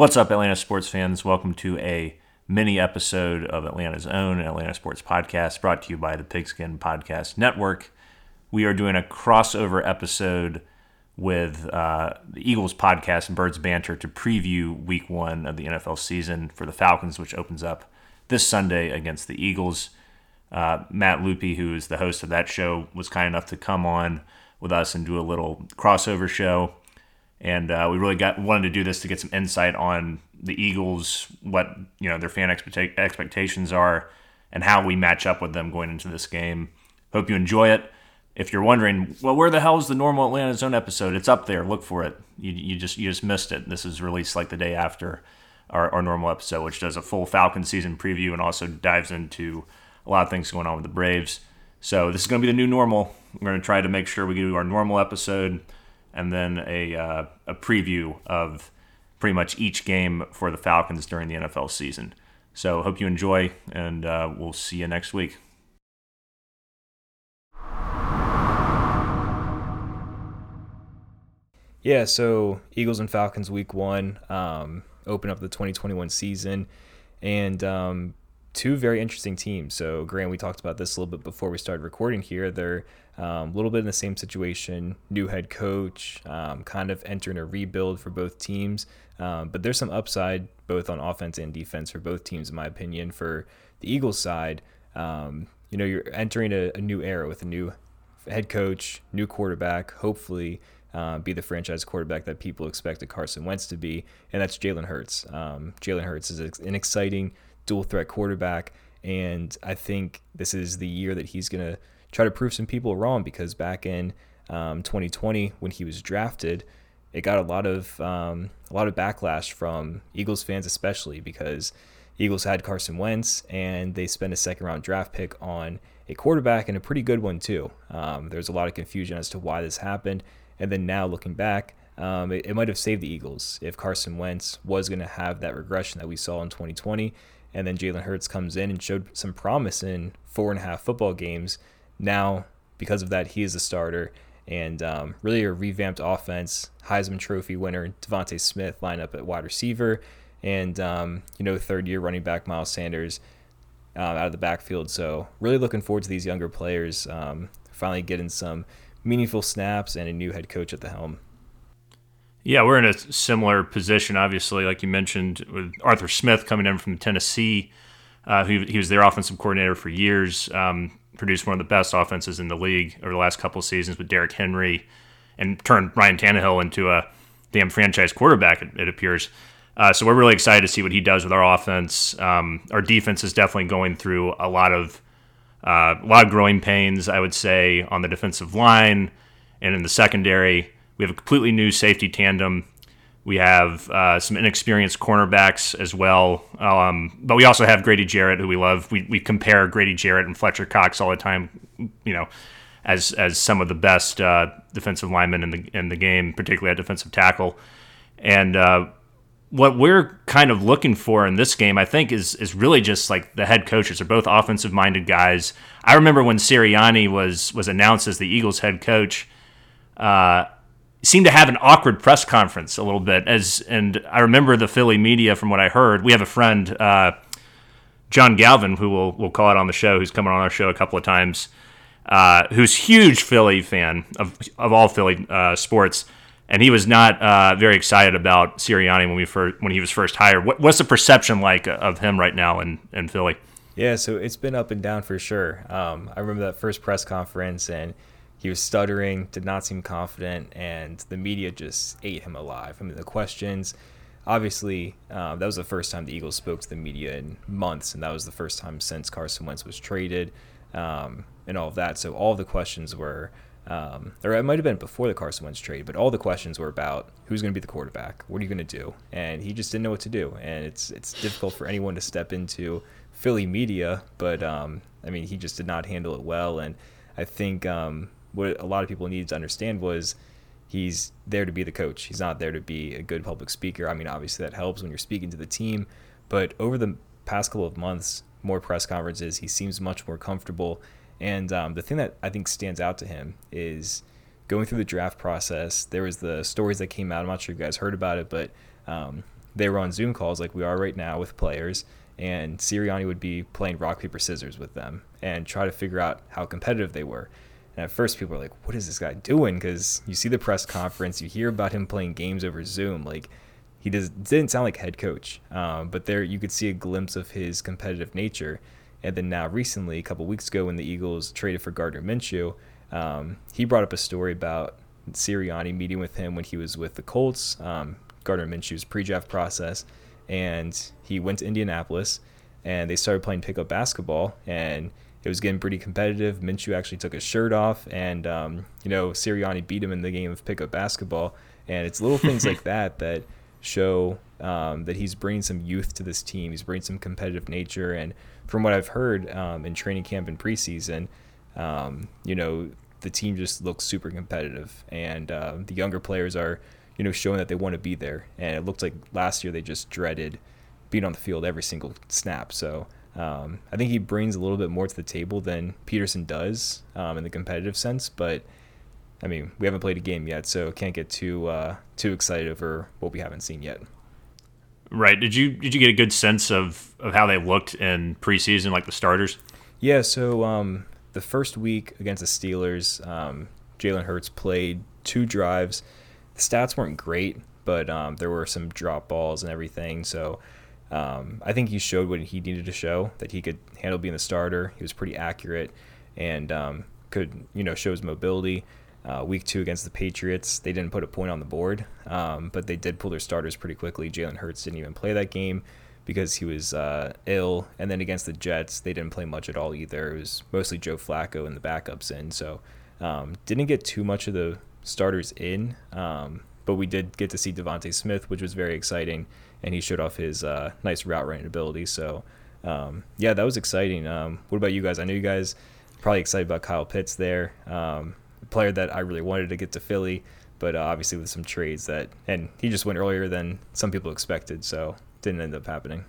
What's up, Atlanta sports fans? Welcome to a mini episode of Atlanta's own Atlanta Sports Podcast brought to you by the Pigskin Podcast Network. We are doing a crossover episode with uh, the Eagles podcast and Birds Banter to preview week one of the NFL season for the Falcons, which opens up this Sunday against the Eagles. Uh, Matt Lupi, who is the host of that show, was kind enough to come on with us and do a little crossover show and uh, we really got wanted to do this to get some insight on the Eagles, what you know their fan expecta- expectations are, and how we match up with them going into this game. Hope you enjoy it. If you're wondering, well, where the hell is the normal Atlanta Zone episode? It's up there. Look for it. You, you just you just missed it. This is released like the day after our, our normal episode, which does a full Falcon season preview and also dives into a lot of things going on with the Braves. So this is going to be the new normal. We're going to try to make sure we do our normal episode and then a, uh, a preview of pretty much each game for the Falcons during the NFL season. So hope you enjoy, and uh, we'll see you next week. Yeah, so Eagles and Falcons week one um, open up the 2021 season, and um, two very interesting teams. So, Grant, we talked about this a little bit before we started recording here. They're um, a little bit in the same situation, new head coach, um, kind of entering a rebuild for both teams. Um, but there's some upside both on offense and defense for both teams, in my opinion. For the Eagles side, um, you know, you're entering a, a, new era with a new head coach, new quarterback, hopefully. Uh, be the franchise quarterback that people expected Carson Wentz to be, and that's Jalen Hurts. Um, Jalen Hurts is an exciting dual threat quarterback. And I think this is the year that he's going to try to prove some people wrong because back in um, 2020, when he was drafted, it got a lot of um, a lot of backlash from Eagles fans, especially because Eagles had Carson Wentz and they spent a second round draft pick on a quarterback and a pretty good one too. Um, there's a lot of confusion as to why this happened, and then now looking back, um, it, it might have saved the Eagles if Carson Wentz was going to have that regression that we saw in 2020 and then Jalen Hurts comes in and showed some promise in four and a half football games. Now, because of that, he is a starter and um, really a revamped offense. Heisman Trophy winner DeVonta Smith line up at wide receiver, and um, you know third year running back Miles Sanders um, out of the backfield. So really looking forward to these younger players um, finally getting some meaningful snaps and a new head coach at the helm. Yeah, we're in a similar position, obviously, like you mentioned, with Arthur Smith coming in from Tennessee. Uh, he, he was their offensive coordinator for years, um, produced one of the best offenses in the league over the last couple of seasons with Derrick Henry, and turned Ryan Tannehill into a damn franchise quarterback, it, it appears. Uh, so we're really excited to see what he does with our offense. Um, our defense is definitely going through a lot of uh, a lot of growing pains, I would say, on the defensive line and in the secondary. We have a completely new safety tandem. We have uh, some inexperienced cornerbacks as well. Um, but we also have Grady Jarrett, who we love. We, we compare Grady Jarrett and Fletcher Cox all the time, you know, as as some of the best uh, defensive linemen in the in the game, particularly at defensive tackle. And uh, what we're kind of looking for in this game, I think, is is really just like the head coaches are both offensive minded guys. I remember when Sirianni was was announced as the Eagles head coach. Uh, seemed to have an awkward press conference a little bit. As and I remember the Philly media, from what I heard, we have a friend, uh, John Galvin, who we'll we'll call it on the show, who's coming on our show a couple of times, uh, who's huge Philly fan of of all Philly uh, sports. And he was not uh, very excited about Sirianni when we first, when he was first hired. What, what's the perception like of him right now in, in Philly? Yeah, so it's been up and down for sure. Um, I remember that first press conference, and he was stuttering, did not seem confident, and the media just ate him alive. I mean, the questions, obviously, um, that was the first time the Eagles spoke to the media in months, and that was the first time since Carson Wentz was traded um, and all of that. So all the questions were, um, or it might have been before the Carson Wentz trade, but all the questions were about who's going to be the quarterback, what are you going to do, and he just didn't know what to do, and it's it's difficult for anyone to step into Philly media, but um, I mean, he just did not handle it well, and I think um, what a lot of people needed to understand was he's there to be the coach. He's not there to be a good public speaker. I mean, obviously that helps when you're speaking to the team, but over the past couple of months, more press conferences, he seems much more comfortable. And um, the thing that I think stands out to him is going through the draft process. There was the stories that came out. I'm not sure if you guys heard about it, but um, they were on Zoom calls like we are right now with players, and Sirianni would be playing rock paper scissors with them and try to figure out how competitive they were. And at first, people were like, "What is this guy doing?" Because you see the press conference, you hear about him playing games over Zoom, like he does didn't sound like head coach, um, but there you could see a glimpse of his competitive nature. And then now recently, a couple weeks ago, when the Eagles traded for Gardner Minshew, um, he brought up a story about Sirianni meeting with him when he was with the Colts, um, Gardner Minshew's pre-draft process, and he went to Indianapolis, and they started playing pickup basketball, and it was getting pretty competitive. Minshew actually took his shirt off, and um, you know Sirianni beat him in the game of pickup basketball, and it's little things like that that show um, that he's bringing some youth to this team. He's bringing some competitive nature, and from what I've heard um, in training camp and preseason, um, you know, the team just looks super competitive, and uh, the younger players are, you know, showing that they want to be there. And it looked like last year they just dreaded being on the field every single snap. So. Um, I think he brings a little bit more to the table than Pederson does um, in the competitive sense, but I mean, we haven't played a game yet, so can't get too uh, too excited over what we haven't seen yet. Right. Did you did you get a good sense of, of how they looked in preseason, like the starters? Yeah. So um, the first week against the Steelers, um, Jalen Hurts played two drives. The stats weren't great, but um, there were some drop balls and everything. So um, I think he showed what he needed to show that he could handle being the starter. He was pretty accurate and um, could you know show his mobility. Uh, week two against the Patriots, they didn't put a point on the board, um, but they did pull their starters pretty quickly. Jalen Hurts didn't even play that game because he was uh, ill. And then against the Jets, they didn't play much at all either. It was mostly Joe Flacco and the backups in. So um, didn't get too much of the starters in, um, but we did get to see DeVonta Smith, which was very exciting. And he showed off his uh, nice route running ability. So um, yeah, that was exciting. Um, what about you guys? I know you guys probably excited about Kyle Pitts there. Um, player that I really wanted to get to Philly, but uh, obviously with some trades that, and he just went earlier than some people expected, so didn't end up happening.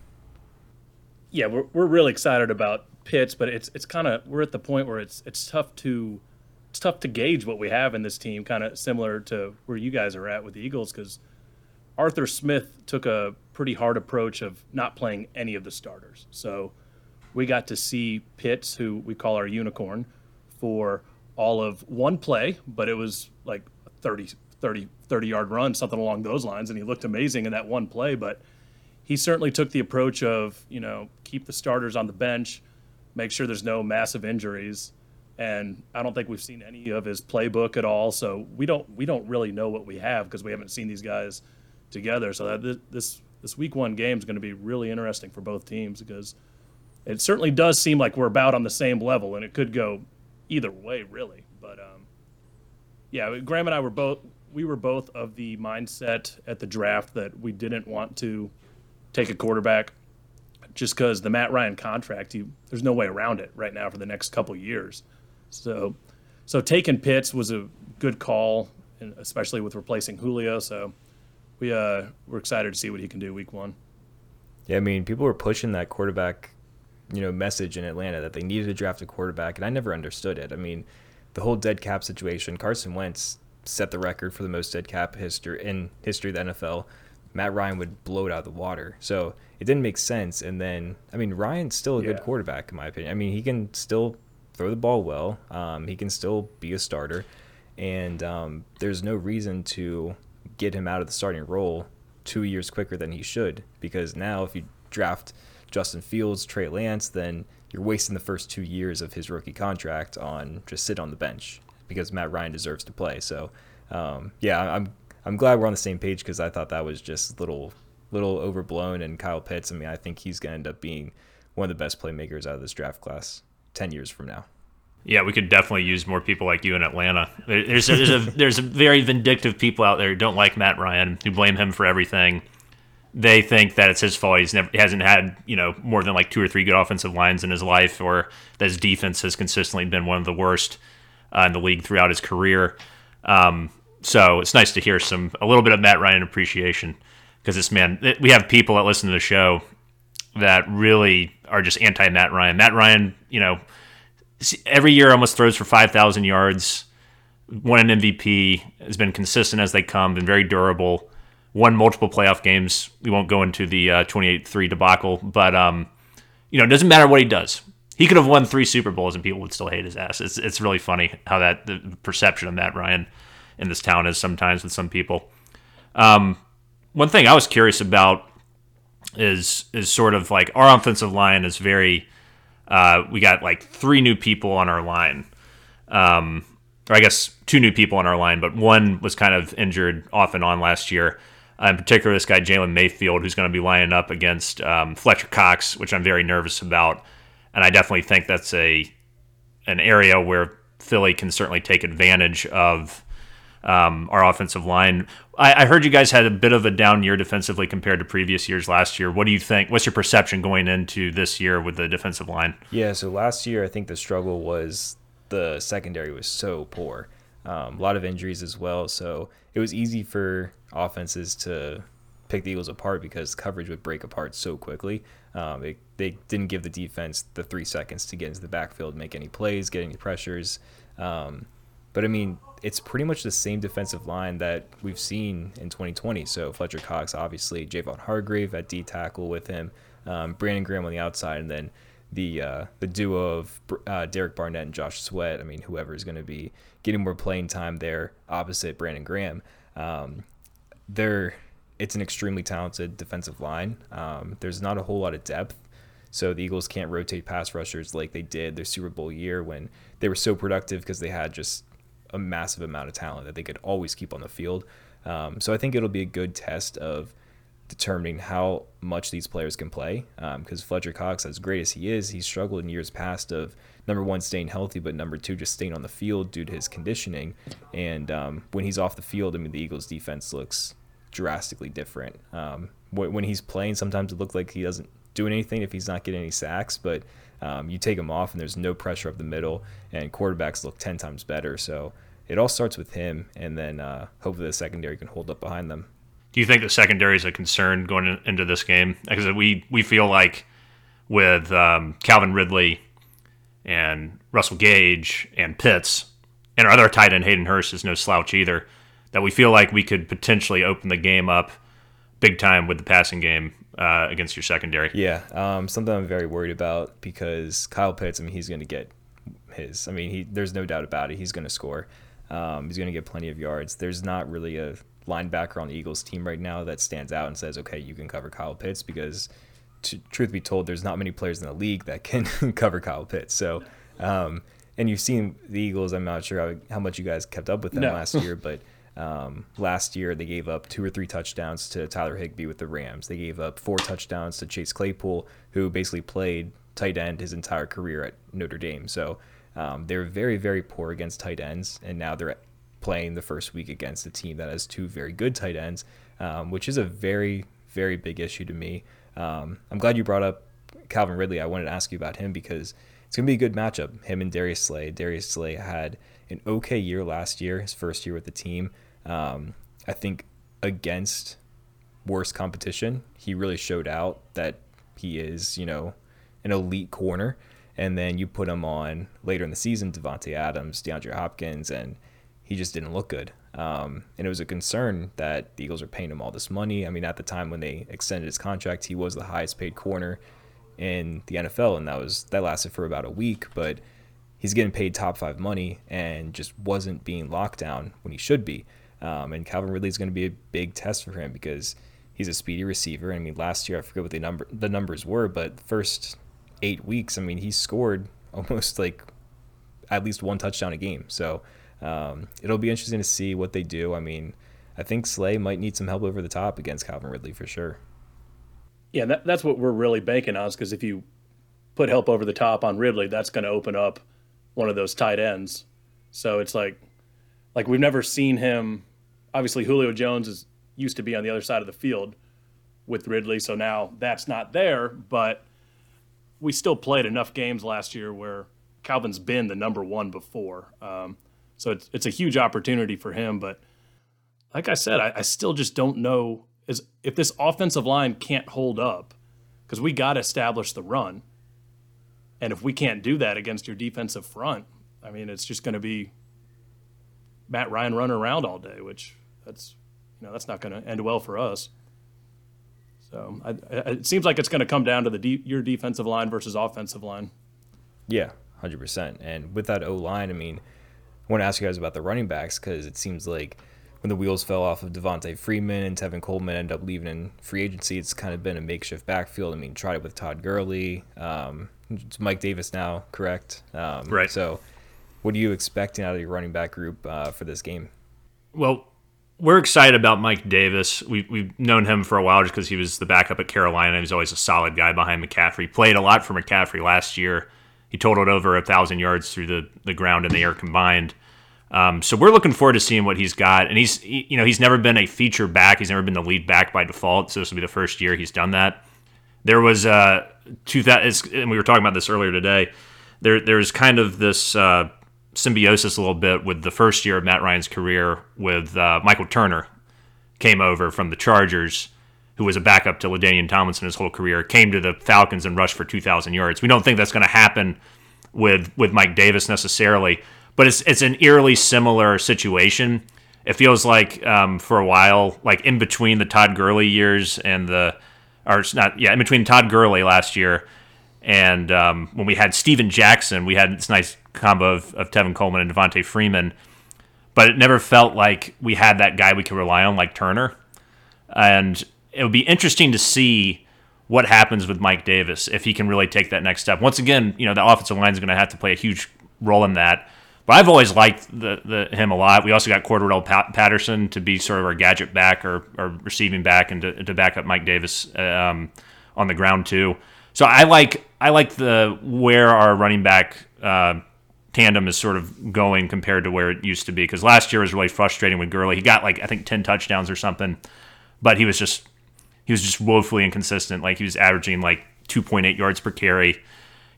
Yeah, we're we're really excited about Pitts, but it's it's kind of we're at the point where it's it's tough to it's tough to gauge what we have in this team, kind of similar to where you guys are at with the Eagles, because Arthur Smith took a pretty hard approach of not playing any of the starters. So we got to see Pitts, who we call our unicorn, for all of one play, but it was like 30, 30, 30 yard run, something along those lines. And he looked amazing in that one play. But he certainly took the approach of, you know, keep the starters on the bench, make sure there's no massive injuries. And I don't think we've seen any of his playbook at all. So we don't we don't really know what we have because we haven't seen these guys together. So that this this week one game is going to be really interesting for both teams because it certainly does seem like we're about on the same level, and it could go either way, really. But um, yeah, Graham and I were both we were both of the mindset at the draft that we didn't want to take a quarterback just because the Matt Ryan contract, you, there's no way around it right now for the next couple years. So, so taking Pitts was a good call, especially with replacing Julio. So, we uh, we're excited to see what he can do week one. Yeah, I mean, people were pushing that quarterback you know message in Atlanta that they needed to draft a quarterback, and I never understood it. I mean, the whole dead cap situation. Carson Wentz set the record for the most dead cap history in history of the NFL. Matt Ryan would blow it out of the water, so it didn't make sense. And then, I mean, Ryan's still a yeah. good quarterback in my opinion. I mean, he can still throw the ball well. Um, he can still be a starter, and um, there's no reason to get him out of the starting role two years quicker than he should. Because now, if you draft Justin Fields, Trey Lance, then you're wasting the first two years of his rookie contract on just sit on the bench because Matt Ryan deserves to play. So, um, yeah, I'm I'm glad we're on the same page because I thought that was just little little overblown. And Kyle Pitts, I mean, I think he's to end up being one of the best playmakers out of this draft class ten years from now. Yeah, we could definitely use more people like you in Atlanta. There's there's a there's a very vindictive people out there who don't like Matt Ryan, who blame him for everything they think that it's his fault. He's never he hasn't had you know more than like two or three good offensive lines in his life, or that his defense has consistently been one of the worst uh, in the league throughout his career. Um, so it's nice to hear some a little bit of Matt Ryan appreciation because this man we have people that listen to the show that really are just anti Matt Ryan. Matt Ryan, you know, every year almost throws for five thousand yards, won an MVP, has been consistent as they come, been very durable won multiple playoff games. We won't go into the uh, 28-3 debacle, but um, you know, it doesn't matter what he does. He could have won three Super Bowls and people would still hate his ass. It's it's really funny how that the perception of Matt Ryan in this town is sometimes with some people. Um, one thing I was curious about is is sort of like our offensive line is very. Uh, we got like three new people on our line, um, or I guess two new people on our line, but one was kind of injured off and on last year. Uh, in particular, this guy Jalen Mayfield, who's going to be lining up against um, Fletcher Cox, which I'm very nervous about, and I definitely think that's a an area where Philly can certainly take advantage of um, our offensive line. I, I, heard you guys had a bit of a down year defensively compared to previous years last year. What do you think? What's your perception going into this year with the defensive line? Yeah, so last year I think the struggle was the secondary was so poor. Um, a lot of injuries as well, so it was easy for offenses to pick the Eagles apart because coverage would break apart so quickly. Um, it, they didn't give the defense the three seconds to get into the backfield, make any plays, get any pressures. Um, but I mean, it's pretty much the same defensive line that we've seen in 2020. So Fletcher Cox, obviously, Javon Hargrave at D tackle with him, um, Brandon Graham on the outside, and then the uh, the duo of uh, Derek Barnett and Josh Sweat. I mean, whoever is going to be getting more playing time there opposite Brandon Graham. Um, they're it's an extremely talented defensive line. Um, there's not a whole lot of depth, so the Eagles can't rotate pass rushers like they did their Super Bowl year when they were so productive because they had just a massive amount of talent that they could always keep on the field. Um, so I think it'll be a good test of determining how much these players can play. Because um, Fletcher Cox, as great as he is, he's struggled in years past of number one staying healthy, but number two just staying on the field due to his conditioning. And um, when he's off the field, I mean the Eagles' defense looks drastically different. Um, when he's playing, sometimes it looks like he doesn't do anything if he's not getting any sacks, but um, you take him off and there's no pressure up the middle, and quarterbacks look 10 times better. So it all starts with him, and then uh, hopefully the secondary can hold up behind them. Do you think the secondary is a concern going into this game? Because we, we feel like with um, Calvin Ridley and Russell Gage and Pitts, and our other tight end Hayden Hurst is no slouch either, that we feel like we could potentially open the game up big time with the passing game uh, against your secondary. Yeah, um, something I'm very worried about because Kyle Pitts. I mean, he's going to get his. I mean, he there's no doubt about it. He's going to score. Um, he's going to get plenty of yards. There's not really a linebacker on the Eagles team right now that stands out and says, "Okay, you can cover Kyle Pitts," because to, truth be told, there's not many players in the league that can cover Kyle Pitts. So, um, and you've seen the Eagles. I'm not sure how, how much you guys kept up with them no. last year, but um, last year, they gave up two or three touchdowns to Tyler Higbee with the Rams. They gave up four touchdowns to Chase Claypool, who basically played tight end his entire career at Notre Dame. So um, they're very, very poor against tight ends, and now they're playing the first week against a team that has two very good tight ends, um, which is a very, very big issue to me. Um, I'm glad you brought up Calvin Ridley. I wanted to ask you about him because it's going to be a good matchup. Him and Darius Slay. Darius Slay had an okay year last year, his first year with the team. Um, I think against worse competition, he really showed out that he is, you know, an elite corner. And then you put him on later in the season, Davante Adams, DeAndre Hopkins, and he just didn't look good. Um, and it was a concern that the Eagles are paying him all this money. I mean, at the time when they extended his contract, he was the highest paid corner in the NFL, and that was that lasted for about a week. But he's getting paid top five money and just wasn't being locked down when he should be. Um, and Calvin Ridley is going to be a big test for him because he's a speedy receiver. I mean, last year I forget what the number the numbers were, but first eight weeks, I mean, he scored almost like at least one touchdown a game. So um, it'll be interesting to see what they do. I mean, I think Slay might need some help over the top against Calvin Ridley for sure. Yeah, that, that's what we're really banking on, is because if you put help over the top on Ridley, that's going to open up one of those tight ends. So it's like, like we've never seen him. Obviously, Julio Jones is used to be on the other side of the field with Ridley, so now that's not there. But we still played enough games last year where Calvin's been the number one before. Um, so it's it's a huge opportunity for him. But like I said, I, I still just don't know is if this offensive line can't hold up because we got to establish the run. And if we can't do that against your defensive front, I mean, it's just going to be Matt Ryan running around all day, which that's you know that's not going to end well for us. So I, I, it seems like it's going to come down to the de- your defensive line versus offensive line. Yeah, hundred percent. And with that O line, I mean, I want to ask you guys about the running backs because it seems like when the wheels fell off of Devonta Freeman and Tevin Coleman ended up leaving in free agency, it's kind of been a makeshift backfield. I mean, tried it with Todd Gurley. Um, it's Mike Davis now, correct? Um, right. So, what are you expecting out of your running back group uh, for this game? Well, we're excited about Mike Davis. We, we've known him for a while just because he was the backup at Carolina. He's always a solid guy behind McCaffrey. Played a lot for McCaffrey last year. He totaled over a thousand yards through the, the ground and the air combined. Um, so we're looking forward to seeing what he's got. And he's, he, you know, he's never been a feature back. He's never been the lead back by default. So this will be the first year he's done that. There was uh, two and we were talking about this earlier today. There, there's kind of this uh, symbiosis a little bit with the first year of Matt Ryan's career with uh, Michael Turner came over from the Chargers, who was a backup to LaDainian Tomlinson his whole career, came to the Falcons and rushed for 2,000 yards. We don't think that's going to happen with with Mike Davis necessarily, but it's it's an eerily similar situation. It feels like um, for a while, like in between the Todd Gurley years and the, or it's not, yeah, in between Todd Gurley last year and um, when we had Steven Jackson, we had this nice combo of, of Tevin Coleman and Devonta Freeman, but it never felt like we had that guy we could rely on like Turner. And it would be interesting to see what happens with Mike Davis if he can really take that next step. Once again, you know, the offensive line is going to have to play a huge role in that. But I've always liked the, the him a lot. We also got Cordarrelle Patterson to be sort of our gadget back or, or receiving back and to, to back up Mike Davis um, on the ground too. So I like I like the where our running back uh, tandem is sort of going compared to where it used to be. Because last year was really frustrating with Gurley. He got like I think ten touchdowns or something, but he was just he was just woefully inconsistent. Like he was averaging like two point eight yards per carry.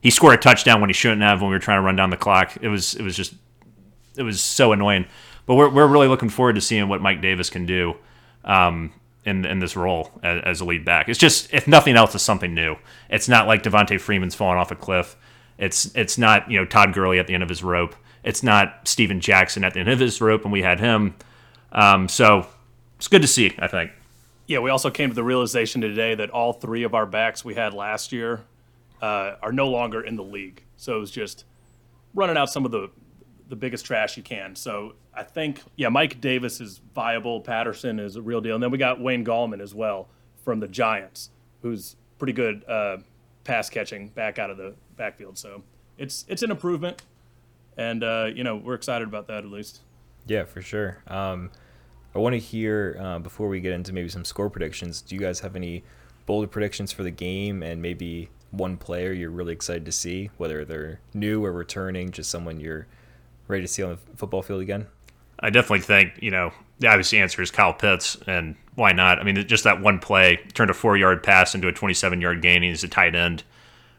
He scored a touchdown when he shouldn't have when we were trying to run down the clock. It was it was just it was so annoying. But we're we're really looking forward to seeing what Mike Davis can do. Um, in in this role as, as, a lead back. It's just if nothing else, it's something new. It's not like Devonta Freeman's falling off a cliff. It's it's not you know Todd Gurley at the end of his rope. It's not Steven Jackson at the end of his rope, and we had him. Um, so it's good to see. I think. Yeah, we also came to the realization today that all three of our backs we had last year uh, are no longer in the league. So it was just running out some of the the biggest trash you can. So I think, yeah, Mike Davis is viable. Patterson is a real deal. And then we got Wayne Gallman as well from the Giants, who's pretty good uh, pass catching back out of the backfield. So it's it's an improvement, and uh, you know we're excited about that at least. Yeah, for sure. Um, I want to hear uh, before we get into maybe some score predictions. Do you guys have any bolder predictions for the game and maybe one player you're really excited to see, whether they're new or returning, just someone you're ready to see on the football field again? I definitely think, you know, the obvious answer is Kyle Pitts, and why not? I mean, just that one play turned a four yard pass into a 27 yard gain. He's a tight end.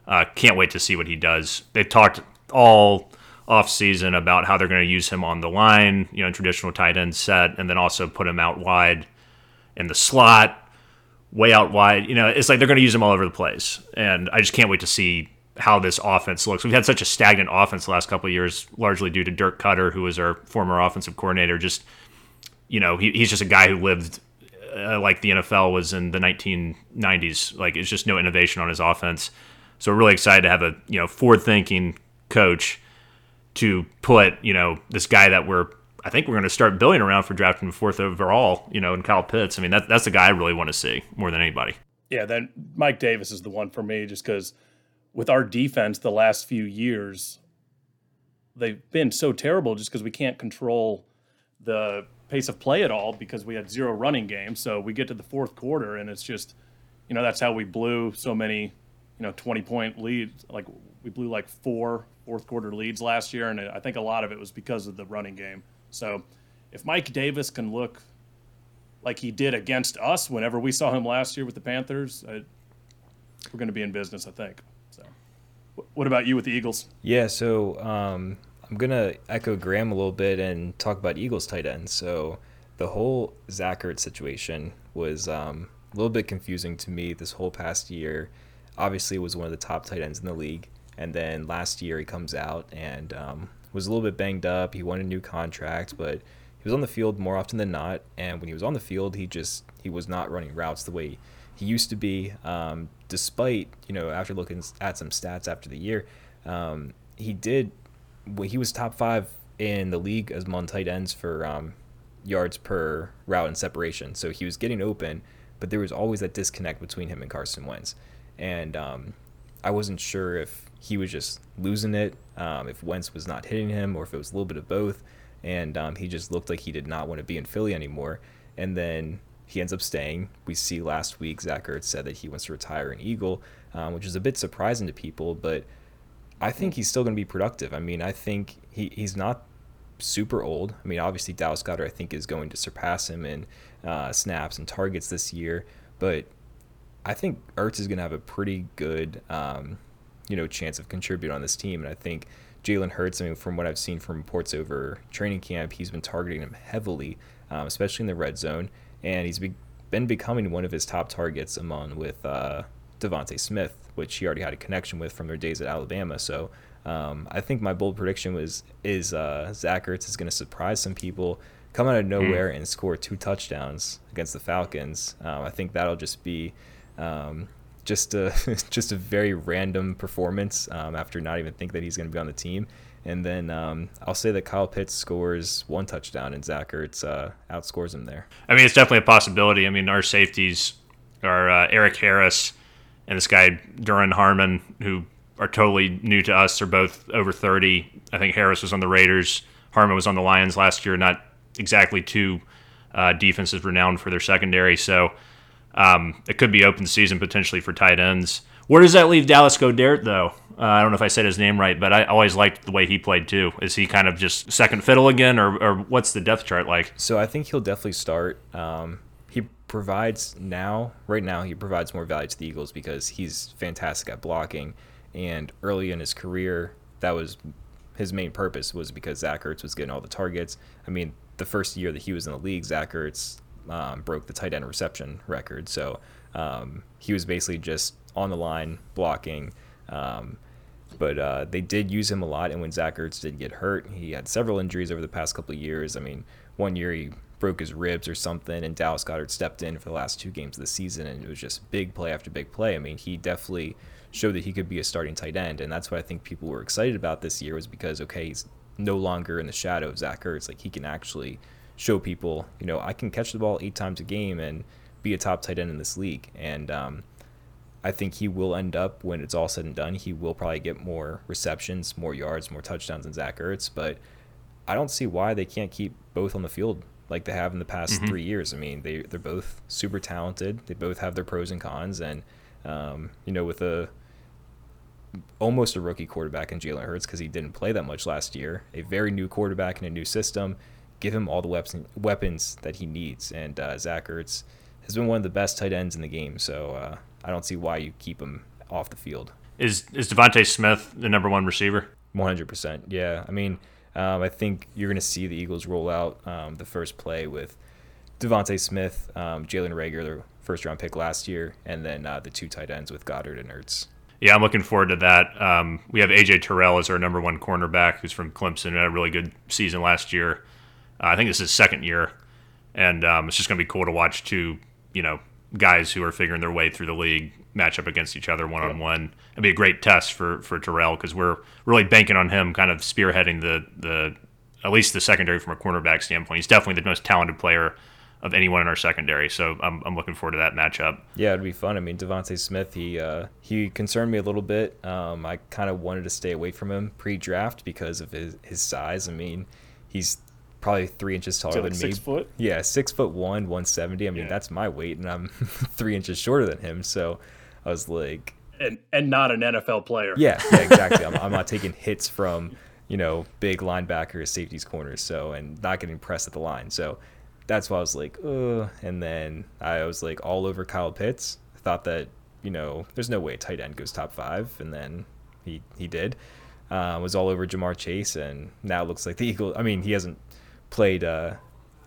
Uh, can't wait to see what he does. They've talked all off season about how they're going to use him on the line, you know, traditional tight end set, and then also put him out wide in the slot, way out wide. You know, it's like they're going to use him all over the place, and I just can't wait to see how this offense looks. We've had such a stagnant offense the last couple of years, largely due to Dirk Koetter, who was our former offensive coordinator. Just, you know, he, he's just a guy who lived uh, like the NFL was in the 1990s. Like, it's just no innovation on his offense. So we're really excited to have a, you know, forward-thinking coach to put, you know, this guy that we're I think we're going to start building around for drafting fourth overall, you know, in Kyle Pitts. I mean, that, that's the guy I really want to see more than anybody. Yeah, then Mike Davis is the one for me just because – with our defense the last few years, they've been so terrible just because we can't control the pace of play at all because we had zero running game. So we get to the fourth quarter and it's just, you know, that's how we blew so many, you know, 20 point leads. Like we blew like four fourth quarter leads last year. And I think a lot of it was because of the running game. So if Mike Davis can look like he did against us whenever we saw him last year with the Panthers, I, we're going to be in business, I think. So, What about you with the Eagles? Yeah, so um, I'm gonna echo Graham a little bit and talk about Eagles tight ends. So the whole Zach Ertz situation was um, a little bit confusing to me this whole past year. Obviously, was one of the top tight ends in the league, and then last year he comes out and um, was a little bit banged up. He won a new contract, but he was on the field more often than not, and when he was on the field, he just he was not running routes the way he used to be. Um, despite you know after looking at some stats after the year, um, he did when he was top five in the league as among tight ends for um, yards per route and separation. So he was getting open, but there was always that disconnect between him and Carson Wentz, and um, I wasn't sure if he was just losing it, um, if Wentz was not hitting him, or if it was a little bit of both. And um, he just looked like he did not want to be in Philly anymore. And then he ends up staying. We see last week Zach Ertz said that he wants to retire an Eagle, um, which is a bit surprising to people, but I think he's still going to be productive. I mean, I think he, he's not super old. I mean, obviously Dallas Goedert I think is going to surpass him in uh, snaps and targets this year, but I think Ertz is going to have a pretty good, um, you know, chance of contributing on this team, and I think Jalen Hurts. I mean, from what I've seen from reports over training camp, he's been targeting him heavily, um, especially in the red zone, and he's be- been becoming one of his top targets among with uh, DeVonta Smith, which he already had a connection with from their days at Alabama. So um, I think my bold prediction was is uh, Zach Ertz is going to surprise some people, come out of nowhere mm. and score two touchdowns against the Falcons. Um, I think that'll just be um, just a just a very random performance um, after not even think that he's going to be on the team. And then um, I'll say that Kyle Pitts scores one touchdown and Zach Ertz uh, outscores him there. I mean, it's definitely a possibility. I mean, our safeties are uh, Erik Harris and this guy Duron Harmon, who are totally new to us. They're both over 30. I think Harris was on the Raiders. Harmon was on the Lions last year. Not exactly two uh, defenses renowned for their secondary. So um, it could be open season potentially for tight ends. Where does that leave Dallas Goedert, though? Uh, I don't know if I said his name right, but I always liked the way he played too. Is he kind of just second fiddle again, or, or what's the depth chart like? So I think he'll definitely start. Um, he provides now, right now, he provides more value to the Eagles because he's fantastic at blocking. And early in his career, that was his main purpose was because Zach Ertz was getting all the targets. I mean, the first year that he was in the league, Zach Ertz um, broke the tight end reception record. So um, he was basically just on the line blocking. Um, but uh, they did use him a lot, and when Zach Ertz did get hurt, he had several injuries over the past couple of years. I mean, one year he broke his ribs or something, and Dallas Goedert stepped in for the last two games of the season, and it was just big play after big play. I mean, he definitely showed that he could be a starting tight end, and that's what I think people were excited about this year was because okay, he's no longer in the shadow of Zach Ertz, like he can actually show people, you know, I can catch the ball eight times a game and be a top tight end in this league. And um, I think he will end up, when it's all said and done, he will probably get more receptions, more yards, more touchdowns than Zach Ertz. But I don't see why they can't keep both on the field like they have in the past mm-hmm. three years. I mean, they, they're both super talented. They both have their pros and cons. And, um, you know, with a almost a rookie quarterback in Jalen Hurts because he didn't play that much last year, a very new quarterback in a new system – give him all the weapons weapons that he needs. And uh, Zach Ertz has been one of the best tight ends in the game, so uh, I don't see why you keep him off the field. Is is DeVonta Smith the number one receiver? One hundred percent. Yeah, I mean, um, I think you're going to see the Eagles roll out um, the first play with DeVonta Smith, um, Jalen Reagor, the first round pick last year, and then uh, the two tight ends with Goedert and Ertz. Yeah, I'm looking forward to that. Um, we have AJ Terrell as our number one cornerback, who's from Clemson, had a really good season last year. Uh, I think this is his second year, and um, it's just going to be cool to watch two, you know, guys who are figuring their way through the league match up against each other one on one. It'd be a great test for for Terrell because we're really banking on him, kind of spearheading the the at least the secondary from a cornerback standpoint. He's definitely the most talented player of anyone in our secondary. So I'm, I'm looking forward to that matchup. Yeah, it'd be fun. I mean, DeVonta Smith, he uh, he concerned me a little bit. Um, I kind of wanted to stay away from him pre-draft because of his his size. I mean, he's probably three inches taller like than six me. foot? Yeah, six foot one, one seventy. I mean, yeah. that's my weight, and I'm three inches shorter than him. So I was like, and and not an NFL player. Yeah, yeah exactly. I'm, I'm not taking hits from you know big linebackers, safeties, corners. So and not getting pressed at the line. So that's why I was like, Ugh. and then I was like all over Kyle Pitts. I thought that you know there's no way a tight end goes top five, and then he he did. Uh, was all over Ja'Marr Chase, and now it looks like the Eagles. I mean, he hasn't played uh,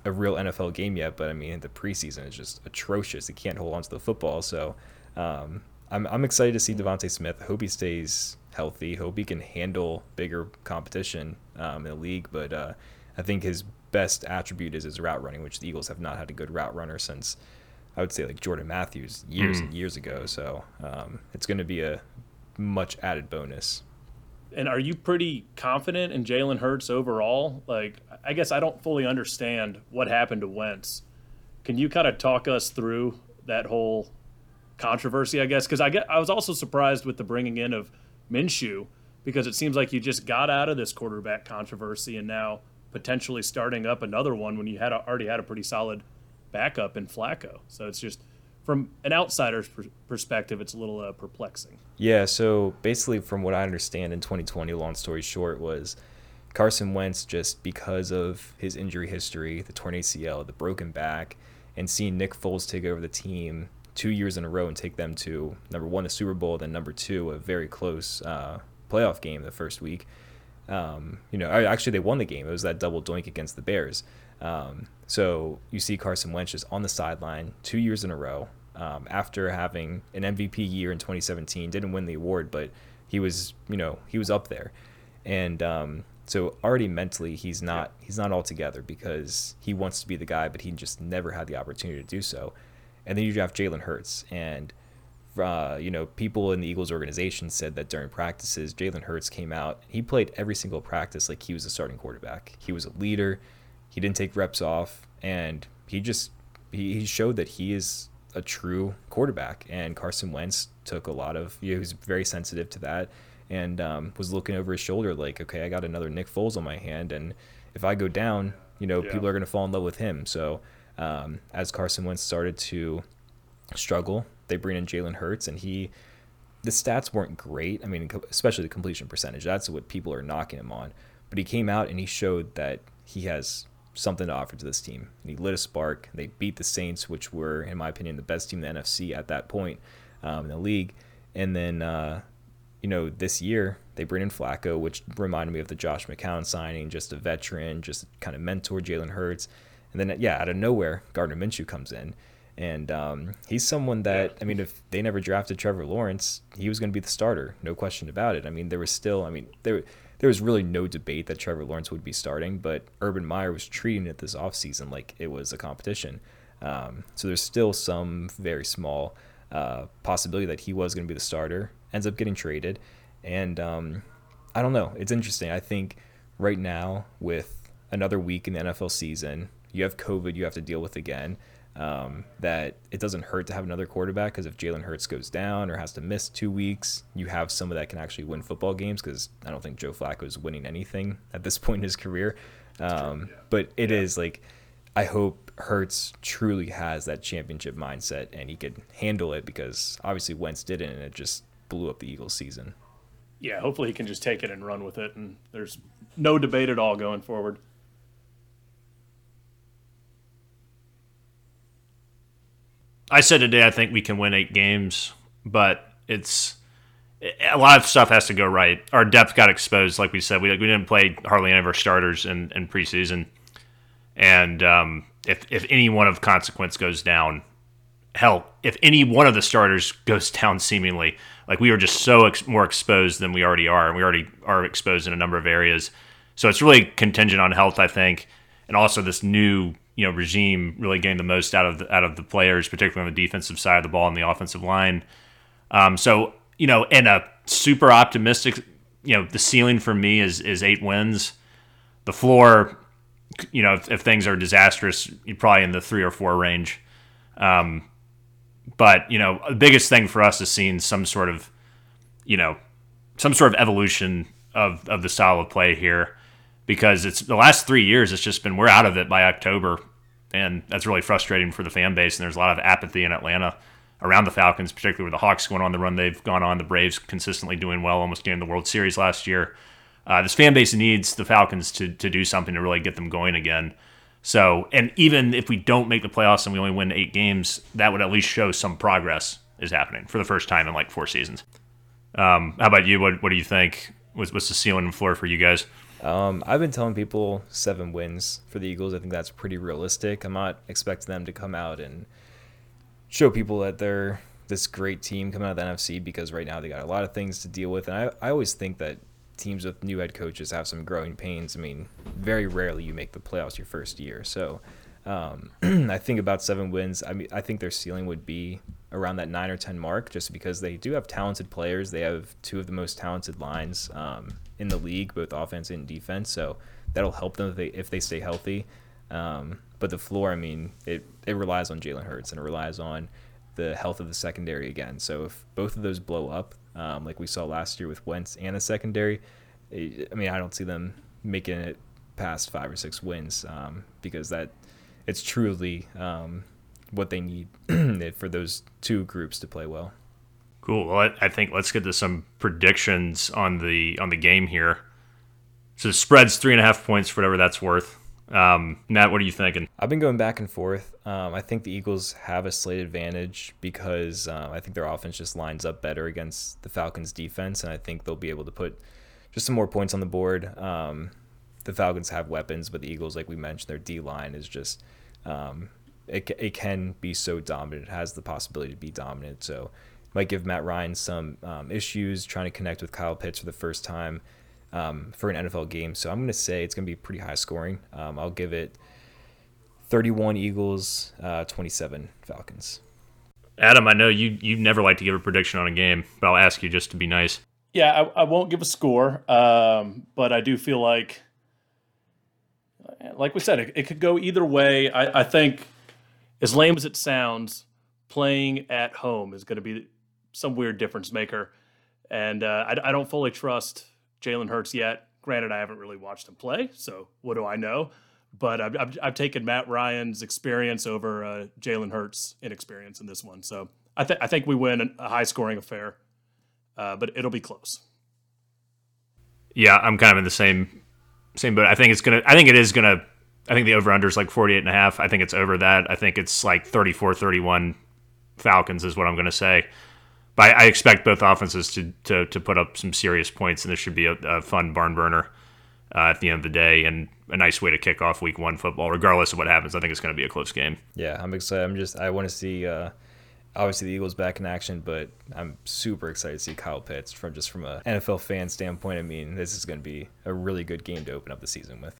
a real NFL game yet, but I mean the preseason is just atrocious. He can't hold on to the football, so um, I'm I'm excited to see DeVonta Smith. Hope he stays healthy. Hope he can handle bigger competition um, in the league. But uh, I think his best attribute is his route running, which the Eagles have not had a good route runner since I would say like Jordan Matthews years mm. and years ago. So um, it's going to be a much added bonus. And are you pretty confident in Jalen Hurts overall? Like, I guess I don't fully understand what happened to Wentz. Can you kind of talk us through that whole controversy? I guess because I get I was also surprised with the bringing in of Minshew because it seems like you just got out of this quarterback controversy and now potentially starting up another one when you had a, already had a pretty solid backup in Flacco. So it's just from an outsider's perspective, it's a little uh, perplexing. Yeah. So basically, from what I understand in 2020, long story short, was Carson Wentz just because of his injury history, the torn ACL, the broken back, and seeing Nick Foles take over the team two years in a row and take them to number one, the Super Bowl, then number two, a very close uh, playoff game the first week. Um, you know, actually they won the game. It was that double doink against the Bears. Um, so you see Carson Wentz just on the sideline two years in a row um, after having an MVP year in 2017. Didn't win the award, but he was, you know, he was up there. And um, so already mentally, he's not he's not all together because he wants to be the guy, but he just never had the opportunity to do so. And then you draft Jalen Hurts, and uh, you know, people in the Eagles organization said that during practices, Jalen Hurts came out. He played every single practice like he was a starting quarterback. He was a leader. He didn't take reps off, and he just he, he showed that he is a true quarterback. And Carson Wentz took a lot of you know, he was very sensitive to that, and um, was looking over his shoulder like, okay, I got another Nick Foles on my hand, and if I go down, you know, yeah. people are going to fall in love with him. So um, as Carson Wentz started to struggle, they bring in Jalen Hurts, and he the stats weren't great. I mean, especially the completion percentage. That's what people are knocking him on. But he came out and he showed that he has something to offer to this team. And he lit a spark. They beat the Saints, which were, in my opinion, the best team in the NFC at that point um, in the league. And then, uh, you know, this year they bring in Flacco, which reminded me of the Josh McCown signing, just a veteran, just kind of mentor Jalen Hurts. And then, yeah, out of nowhere, Gardner Minshew comes in. And um, he's someone that, I mean, if they never drafted Trevor Lawrence, he was going to be the starter, no question about it. I mean, there was still, I mean, there there was really no debate that Trevor Lawrence would be starting, but Urban Meyer was treating it this offseason like it was a competition. Um, so there's still some very small uh, possibility that he was going to be the starter. Ends up getting traded. And um, I don't know. It's interesting. I think right now, with another week in the NFL season, you have COVID you have to deal with again um, that it doesn't hurt to have another quarterback because if Jalen Hurts goes down or has to miss two weeks, you have someone that can actually win football games because I don't think Joe Flacco is winning anything at this point in his career. Um, but it yeah. is like, I hope Hurts truly has that championship mindset and he could handle it because obviously Wentz didn't and it just blew up the Eagles season. Yeah, hopefully he can just take it and run with it and there's no debate at all going forward. I said today I think we can win eight games, but it's a lot of stuff has to go right. Our depth got exposed, like we said. We we didn't play hardly any of our starters in, in preseason, and um, if if any one of consequence goes down, hell, if any one of the starters goes down, seemingly like we were just so ex- more exposed than we already are, and we already are exposed in a number of areas. So it's really contingent on health, I think, and also this new you know regime really getting the most out of the, out of the players, particularly on the defensive side of the ball and the offensive line. Um, so you know, in a super optimistic, you know, the ceiling for me is is eight wins. The floor, you know, if, if things are disastrous, you're probably in the three or four range. Um, but you know, the biggest thing for us is seeing some sort of, you know, some sort of evolution of of the style of play here because it's the last three years. It's just been we're out of it by October, and that's really frustrating for the fan base. And there's a lot of apathy in Atlanta around the Falcons, particularly with the Hawks going on the run they've gone on. The Braves consistently doing well, almost getting the World Series last year. Uh, this fan base needs the Falcons to to do something to really get them going again. So, and even if we don't make the playoffs and we only win eight games, that would at least show some progress is happening for the first time in like four seasons. Um, how about you? What What do you think? What's, what's the ceiling and floor for you guys? Um, I've been telling people seven wins for the Eagles. I think that's pretty realistic. I'm not expecting them to come out and show people that they're this great team coming out of the NFC because right now they got a lot of things to deal with. And I, I always think that teams with new head coaches have some growing pains. I mean, very rarely you make the playoffs your first year. So um, I think about seven wins. I mean, I think their ceiling would be around that nine or ten mark, just because they do have talented players. They have two of the most talented lines um, in the league, both offense and defense. So that'll help them if they if they stay healthy. Um, but the floor, I mean, it it relies on Jalen Hurts and it relies on the health of the secondary again. So if both of those blow up, um, like we saw last year with Wentz and the secondary, I mean, I don't see them making it past five or six wins um, because that it's truly um, what they need for those two groups to play well. Cool. Well, I think let's get to some predictions on the on the game here. So the spread's three and a half points, whatever that's worth. Um, Matt, what are you thinking? I've been going back and forth. Um, I think the Eagles have a slight advantage because um, I think their offense just lines up better against the Falcons' defense, and I think they'll be able to put just some more points on the board. Um, the Falcons have weapons, but the Eagles, like we mentioned, their D line is just um, it, it can be so dominant. It has the possibility to be dominant. So might give Matt Ryan some um, issues trying to connect with Kyle Pitts for the first time um, for an NFL game. So I'm going to say it's going to be pretty high scoring. Um, I'll give it 31 Eagles, uh, 27 Falcons. Adam, I know you you never like to give a prediction on a game, but I'll ask you just to be nice. Yeah, I, I won't give a score, um, but I do feel like, like we said, it, it could go either way. I, I think, as lame as it sounds, playing at home is going to be some weird difference maker, and uh, I, I don't fully trust Jalen Hurts yet. Granted, I haven't really watched him play, so what do I know? But I've, I've, I've taken Matt Ryan's experience over uh, Jalen Hurts' inexperience in this one. So I, th- I think we win a high scoring affair, uh, but it'll be close. Yeah, I'm kind of in the same same boat. I think it's gonna. I think it is gonna. I think the over under is like 48 and a half. I think it's over that. I think it's like 34 31 Falcons is what I'm going to say. But I, I, expect both offenses to, to, to put up some serious points, and this should be a, a fun barn burner uh, at the end of the day, and a nice way to kick off Week One football. Regardless of what happens, I think it's going to be a close game. Yeah, I'm excited. I'm just I want to see. Uh, obviously the Eagles back in action, but I'm super excited to see Kyle Pitts from just from a NFL fan standpoint. I mean, this is going to be a really good game to open up the season with.